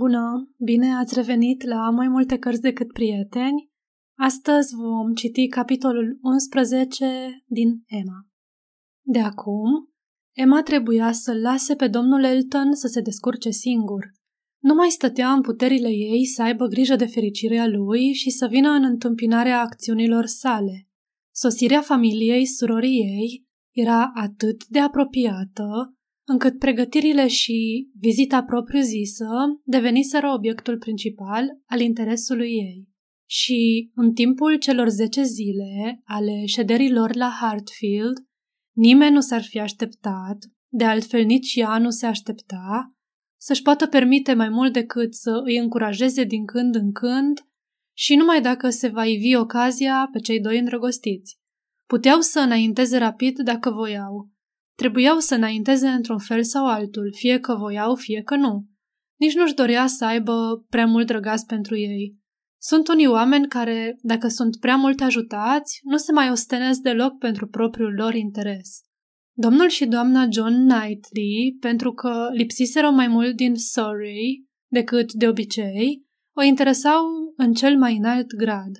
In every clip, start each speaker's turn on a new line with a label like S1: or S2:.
S1: Bună! Bine ați revenit la Mai multe cărți decât prieteni. Astăzi vom citi capitolul 11 din Emma. De acum, Emma trebuia să-l lase pe domnul Elton să se descurce singur. Nu mai stătea în puterile ei să aibă grijă de fericirea lui și să vină în întâmpinarea acțiunilor sale. Sosirea familiei surorii ei era atât de apropiată încât pregătirile și vizita propriu-zisă deveniseră obiectul principal al interesului ei. Și în timpul celor zece zile ale șederilor la Hartfield, nimeni nu s-ar fi așteptat, de altfel nici ea nu se aștepta, să-și poată permite mai mult decât să îi încurajeze din când în când și numai dacă se va ivi ocazia pe cei doi îndrăgostiți. Puteau să înainteze rapid dacă voiau, Trebuiau să înainteze într-un fel sau altul, fie că voiau, fie că nu. Nici nu-și dorea să aibă prea mult drăgați pentru ei. Sunt unii oameni care, dacă sunt prea mult ajutați, nu se mai ostenesc deloc pentru propriul lor interes. Domnul și doamna John Knightley, pentru că lipsiseră mai mult din Surrey decât de obicei, o interesau în cel mai înalt grad.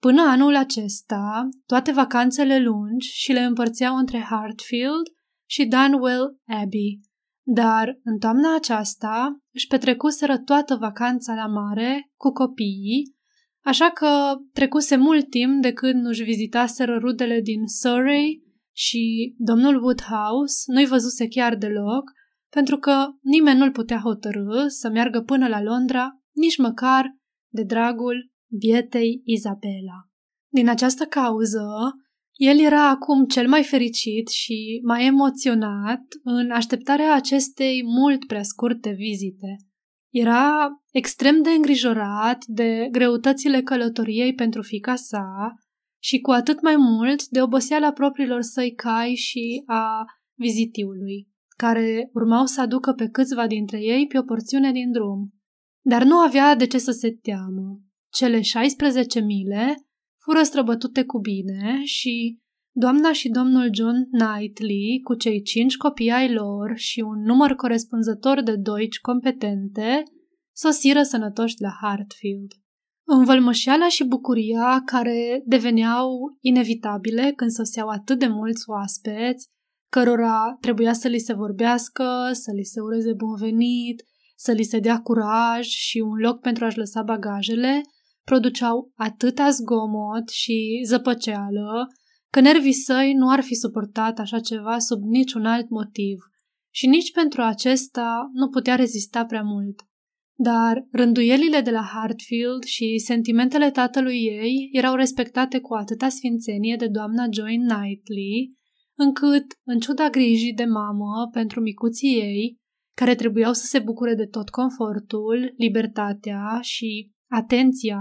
S1: Până anul acesta, toate vacanțele lungi și le împărțeau între Hartfield și Dunwell Abbey, dar în toamna aceasta își petrecuseră toată vacanța la mare cu copiii, așa că trecuse mult timp de când nu-și vizitaseră rudele din Surrey și domnul Woodhouse nu-i văzuse chiar deloc, pentru că nimeni nu-l putea hotărâ să meargă până la Londra, nici măcar de dragul bietei Izabela. Din această cauză, el era acum cel mai fericit și mai emoționat în așteptarea acestei mult prea scurte vizite. Era extrem de îngrijorat de greutățile călătoriei pentru fica sa și cu atât mai mult de oboseala propriilor săi cai și a vizitiului, care urmau să aducă pe câțiva dintre ei pe o porțiune din drum. Dar nu avea de ce să se teamă. Cele 16 mile fură străbătute cu bine și doamna și domnul John Knightley, cu cei cinci copii ai lor și un număr corespunzător de doici competente, sosiră sănătoși la Hartfield. Învălmășeala și bucuria care deveneau inevitabile când soseau atât de mulți oaspeți, cărora trebuia să li se vorbească, să li se ureze bun venit, să li se dea curaj și un loc pentru a-și lăsa bagajele, produceau atâta zgomot și zăpăceală că nervii săi nu ar fi suportat așa ceva sub niciun alt motiv și nici pentru acesta nu putea rezista prea mult. Dar rânduielile de la Hartfield și sentimentele tatălui ei erau respectate cu atâta sfințenie de doamna Joan Knightley, încât, în ciuda grijii de mamă pentru micuții ei, care trebuiau să se bucure de tot confortul, libertatea și atenția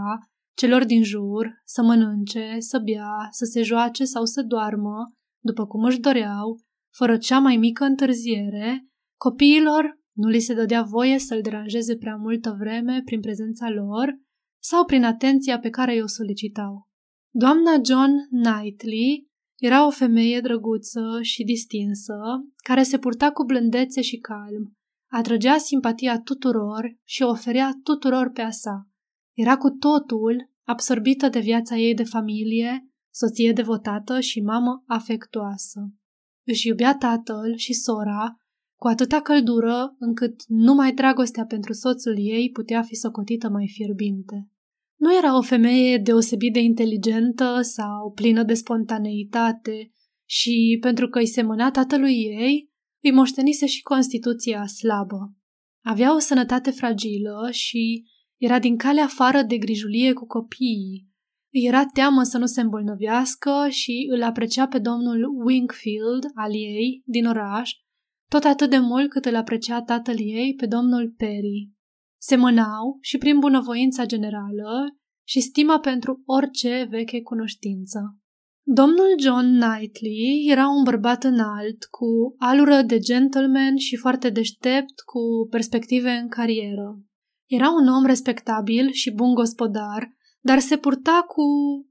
S1: celor din jur să mănânce, să bea, să se joace sau să doarmă, după cum își doreau, fără cea mai mică întârziere, copiilor nu li se dădea voie să-l deranjeze prea multă vreme prin prezența lor sau prin atenția pe care i-o solicitau. Doamna John Knightley era o femeie drăguță și distinsă, care se purta cu blândețe și calm, atrăgea simpatia tuturor și o oferea tuturor pe a sa. Era cu totul absorbită de viața ei de familie, soție devotată și mamă afectuoasă. Își iubea tatăl și sora cu atâta căldură încât numai dragostea pentru soțul ei putea fi socotită mai fierbinte. Nu era o femeie deosebit de inteligentă sau plină de spontaneitate și, pentru că îi semăna tatălui ei, îi moștenise și constituția slabă. Avea o sănătate fragilă și era din calea afară de grijulie cu copiii. Îi era teamă să nu se îmbolnăvească și îl aprecia pe domnul Wingfield al ei, din oraș, tot atât de mult cât îl aprecia tatăl ei pe domnul Perry. Semănau și prin bunăvoința generală și stima pentru orice veche cunoștință. Domnul John Knightley era un bărbat înalt, cu alură de gentleman și foarte deștept, cu perspective în carieră. Era un om respectabil și bun gospodar, dar se purta cu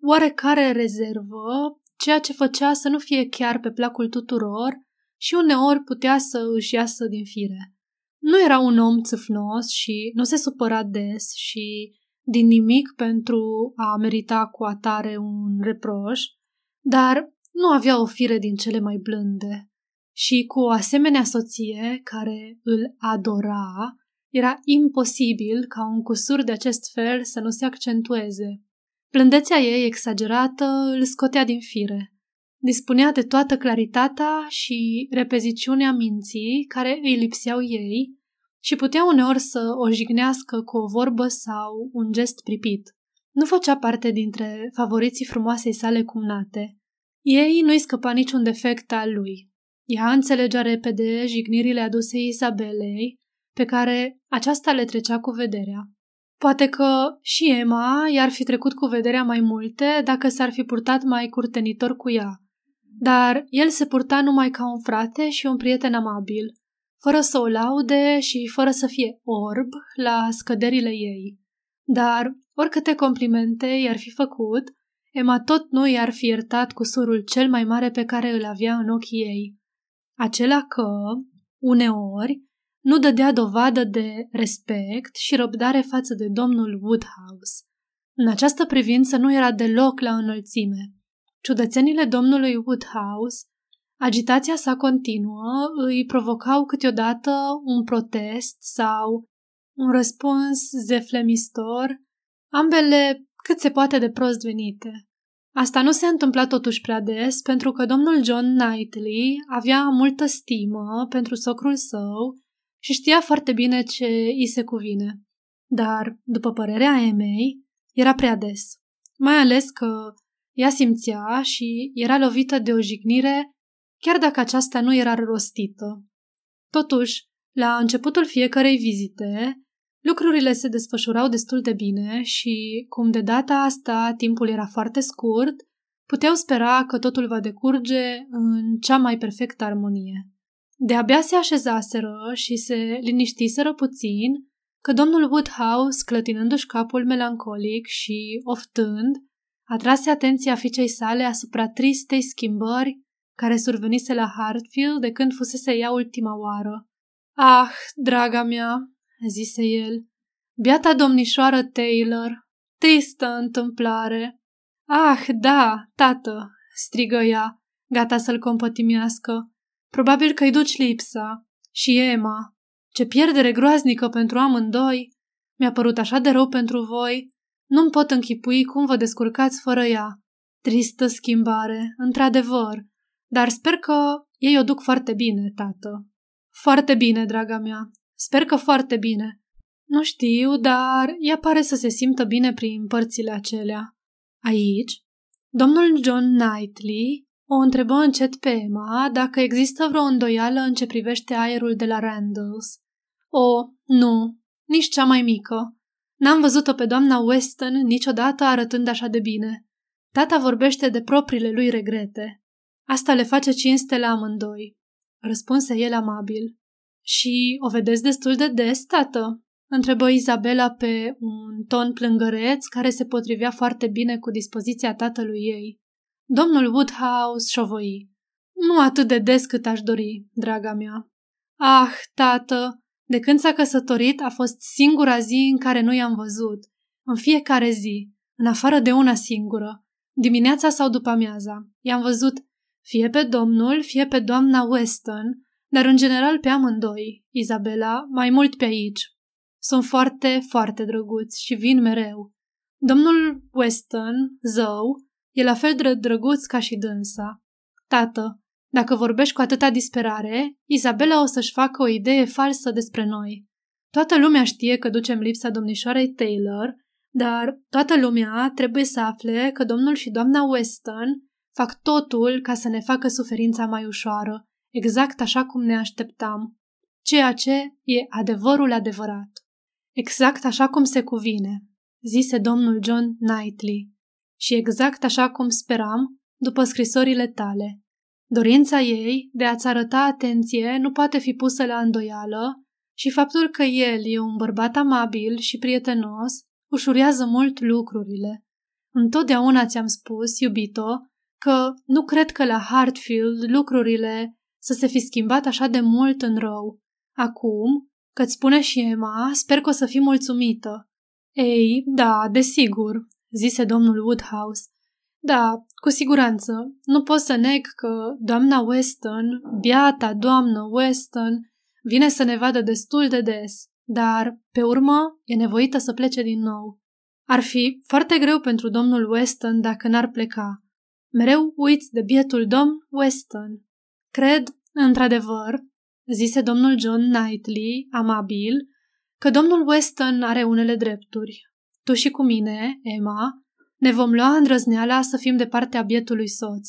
S1: oarecare rezervă, ceea ce făcea să nu fie chiar pe placul tuturor și uneori putea să își iasă din fire. nu era un om țâfnos și nu se supăra des și din nimic pentru a merita cu atare un reproș, dar nu avea o fire din cele mai blânde. Și cu o asemenea soție care îl adora, era imposibil ca un cusur de acest fel să nu se accentueze. Blândețea ei exagerată îl scotea din fire. Dispunea de toată claritatea și repeziciunea minții care îi lipseau ei și putea uneori să o jignească cu o vorbă sau un gest pripit. Nu făcea parte dintre favoriții frumoasei sale cumnate. Ei nu-i scăpa niciun defect al lui. Ea înțelegea repede jignirile aduse Isabelei, pe care aceasta le trecea cu vederea. Poate că și Emma i-ar fi trecut cu vederea mai multe dacă s-ar fi purtat mai curtenitor cu ea. Dar el se purta numai ca un frate și un prieten amabil, fără să o laude și fără să fie orb la scăderile ei. Dar, oricâte complimente i-ar fi făcut, Emma tot nu i-ar fi iertat cu surul cel mai mare pe care îl avea în ochii ei. Acela că, uneori, nu dădea dovadă de respect și răbdare față de domnul Woodhouse. În această privință nu era deloc la înălțime. Ciudățenile domnului Woodhouse, agitația sa continuă, îi provocau câteodată un protest sau un răspuns zeflemistor, ambele cât se poate de prost venite. Asta nu se întâmpla totuși prea des, pentru că domnul John Knightley avea multă stimă pentru socrul său și știa foarte bine ce îi se cuvine. Dar, după părerea Emei, era prea des. Mai ales că ea simțea și era lovită de o jignire, chiar dacă aceasta nu era rostită. Totuși, la începutul fiecarei vizite, lucrurile se desfășurau destul de bine și, cum de data asta timpul era foarte scurt, puteau spera că totul va decurge în cea mai perfectă armonie. De-abia se așezaseră și se liniștiseră puțin că domnul Woodhouse, clătinându-și capul melancolic și oftând, atrase atenția fiicei sale asupra tristei schimbări care survenise la Hartfield de când fusese ea ultima oară. Ah, draga mea, zise el, biata domnișoară Taylor, tristă întâmplare. Ah, da, tată, strigă ea, gata să-l compătimească. Probabil că îi duci lipsa. Și Emma. Ce pierdere groaznică pentru amândoi. Mi-a părut așa de rău pentru voi. Nu-mi pot închipui cum vă descurcați fără ea. Tristă schimbare, într-adevăr. Dar sper că ei o duc foarte bine, tată. Foarte bine, draga mea. Sper că foarte bine. Nu știu, dar ea pare să se simtă bine prin părțile acelea. Aici, domnul John Knightley o întrebă încet pe Emma dacă există vreo îndoială în ce privește aerul de la Randalls. O, nu, nici cea mai mică. N-am văzut-o pe doamna Weston niciodată arătând așa de bine. Tata vorbește de propriile lui regrete. Asta le face cinste la amândoi, răspunse el amabil. Și o vedeți destul de des, tată? întrebă Izabela pe un ton plângăreț care se potrivea foarte bine cu dispoziția tatălui ei. Domnul Woodhouse șovoi. Nu atât de des cât aș dori, draga mea. Ah, tată, de când s-a căsătorit a fost singura zi în care nu i-am văzut. În fiecare zi, în afară de una singură, dimineața sau după amiaza. I-am văzut fie pe domnul, fie pe doamna Weston, dar în general pe amândoi, Izabela, mai mult pe aici. Sunt foarte, foarte drăguți și vin mereu. Domnul Weston, zău, E la fel de drăguț ca și dânsa. Tată, dacă vorbești cu atâta disperare, Isabela o să-și facă o idee falsă despre noi. Toată lumea știe că ducem lipsa domnișoarei Taylor, dar toată lumea trebuie să afle că domnul și doamna Weston fac totul ca să ne facă suferința mai ușoară, exact așa cum ne așteptam. Ceea ce e adevărul adevărat. Exact așa cum se cuvine, zise domnul John Knightley și exact așa cum speram după scrisorile tale. Dorința ei de a-ți arăta atenție nu poate fi pusă la îndoială și faptul că el e un bărbat amabil și prietenos ușurează mult lucrurile. Întotdeauna ți-am spus, iubito, că nu cred că la Hartfield lucrurile să se fi schimbat așa de mult în rău. Acum, Că-ți spune și Emma, sper că o să fii mulțumită. Ei, da, desigur, zise domnul Woodhouse. Da, cu siguranță. Nu pot să neg că doamna Weston, biata doamnă Weston, vine să ne vadă destul de des, dar, pe urmă, e nevoită să plece din nou. Ar fi foarte greu pentru domnul Weston dacă n-ar pleca. Mereu uiți de bietul domn Weston. Cred, într-adevăr, zise domnul John Knightley, amabil, că domnul Weston are unele drepturi. Tu și cu mine, Emma, ne vom lua îndrăzneala să fim de partea bietului soț.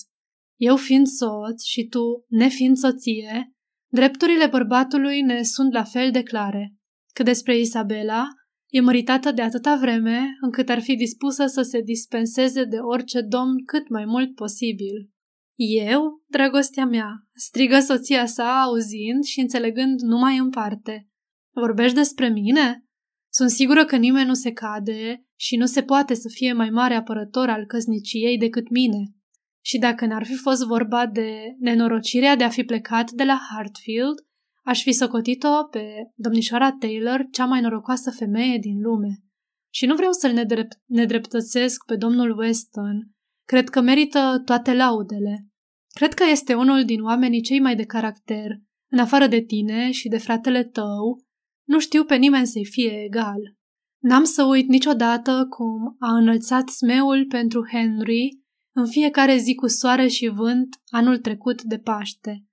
S1: Eu fiind soț și tu nefiind soție, drepturile bărbatului ne sunt la fel de clare. Cât despre Isabela, e măritată de atâta vreme încât ar fi dispusă să se dispenseze de orice domn cât mai mult posibil. Eu, dragostea mea, strigă soția sa auzind și înțelegând numai în parte. Vorbești despre mine? Sunt sigură că nimeni nu se cade și nu se poate să fie mai mare apărător al căsniciei decât mine. Și dacă n-ar fi fost vorba de nenorocirea de a fi plecat de la Hartfield, aș fi socotit-o pe domnișoara Taylor cea mai norocoasă femeie din lume. Și nu vreau să-l nedrept- nedreptățesc pe domnul Weston. Cred că merită toate laudele. Cred că este unul din oamenii cei mai de caracter, în afară de tine și de fratele tău, nu știu pe nimeni să-i fie egal. N-am să uit niciodată cum a înălțat smeul pentru Henry în fiecare zi cu soare și vânt anul trecut de Paște.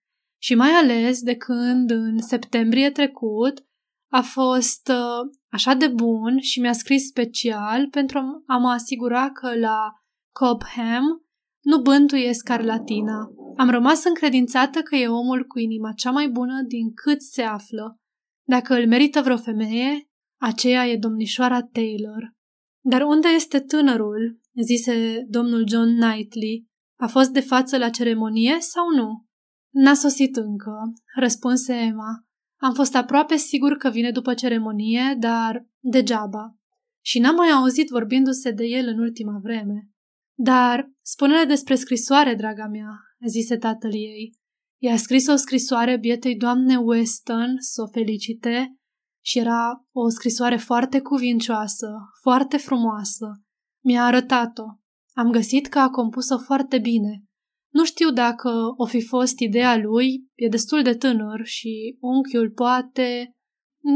S1: Și mai ales de când în septembrie trecut a fost uh, așa de bun și mi-a scris special pentru a mă asigura că la Cobham nu bântuie scarlatina. Am rămas încredințată că e omul cu inima cea mai bună din cât se află dacă îl merită vreo femeie, aceea e domnișoara Taylor. Dar unde este tânărul? zise domnul John Knightley. A fost de față la ceremonie sau nu? N-a sosit încă, răspunse Emma. Am fost aproape sigur că vine după ceremonie, dar degeaba. Și n-am mai auzit vorbindu-se de el în ultima vreme. Dar spune-ne despre scrisoare, draga mea, zise tatăl ei. I-a scris o scrisoare bietei doamne Weston să o felicite și era o scrisoare foarte cuvincioasă, foarte frumoasă. Mi-a arătat-o. Am găsit că a compus-o foarte bine. Nu știu dacă o fi fost ideea lui, e destul de tânăr și unchiul poate...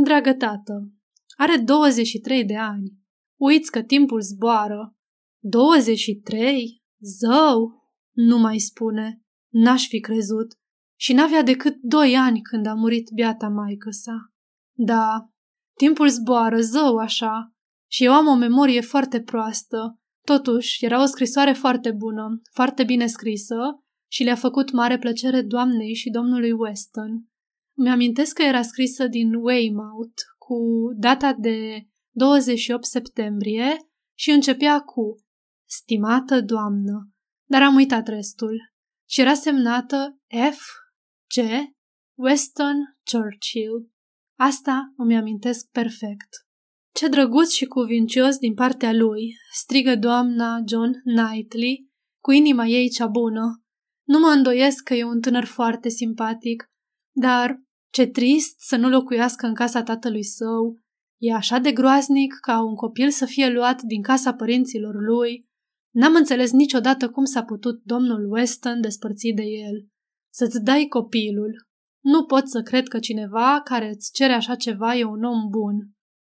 S1: Dragă tată, are 23 de ani. Uiți că timpul zboară. 23? Zău! Nu mai spune. N-aș fi crezut și n-avea decât doi ani când a murit biata maică sa. Da, timpul zboară zău așa și eu am o memorie foarte proastă. Totuși, era o scrisoare foarte bună, foarte bine scrisă și le-a făcut mare plăcere doamnei și domnului Weston. Mi-amintesc că era scrisă din Weymouth cu data de 28 septembrie și începea cu Stimată doamnă, dar am uitat restul. Și era semnată F C. Weston Churchill. Asta îmi amintesc perfect. Ce drăguț și cuvincios din partea lui, strigă doamna John Knightley, cu inima ei cea bună. Nu mă îndoiesc că e un tânăr foarte simpatic, dar ce trist să nu locuiască în casa tatălui său. E așa de groaznic ca un copil să fie luat din casa părinților lui. N-am înțeles niciodată cum s-a putut domnul Weston despărți de el să-ți dai copilul. Nu pot să cred că cineva care îți cere așa ceva e un om bun.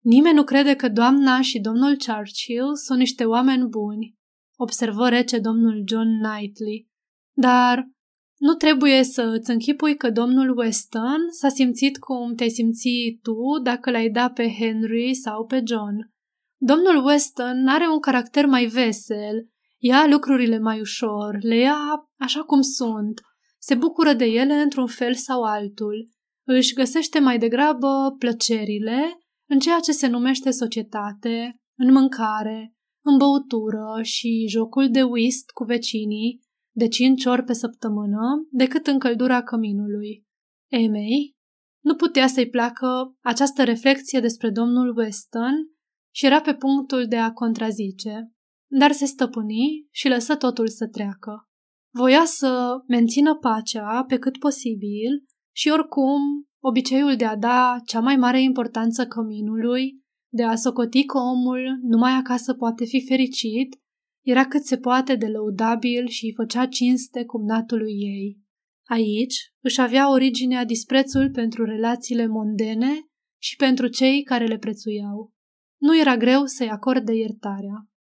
S1: Nimeni nu crede că doamna și domnul Churchill sunt niște oameni buni, observă rece domnul John Knightley. Dar nu trebuie să îți închipui că domnul Weston s-a simțit cum te simți tu dacă l-ai da pe Henry sau pe John. Domnul Weston are un caracter mai vesel, ia lucrurile mai ușor, le ia așa cum sunt – se bucură de ele într-un fel sau altul. Își găsește mai degrabă plăcerile în ceea ce se numește societate, în mâncare, în băutură și jocul de whist cu vecinii, de cinci ori pe săptămână, decât în căldura căminului. Emei nu putea să-i placă această reflexie despre domnul Weston și era pe punctul de a contrazice, dar se stăpâni și lăsă totul să treacă. Voia să mențină pacea pe cât posibil și oricum Obiceiul de a da cea mai mare importanță căminului, de a socoti că omul numai acasă poate fi fericit, era cât se poate de lăudabil și îi făcea cinste cumnatului ei. Aici își avea originea disprețul pentru relațiile mondene și pentru cei care le prețuiau. Nu era greu să-i acorde iertarea.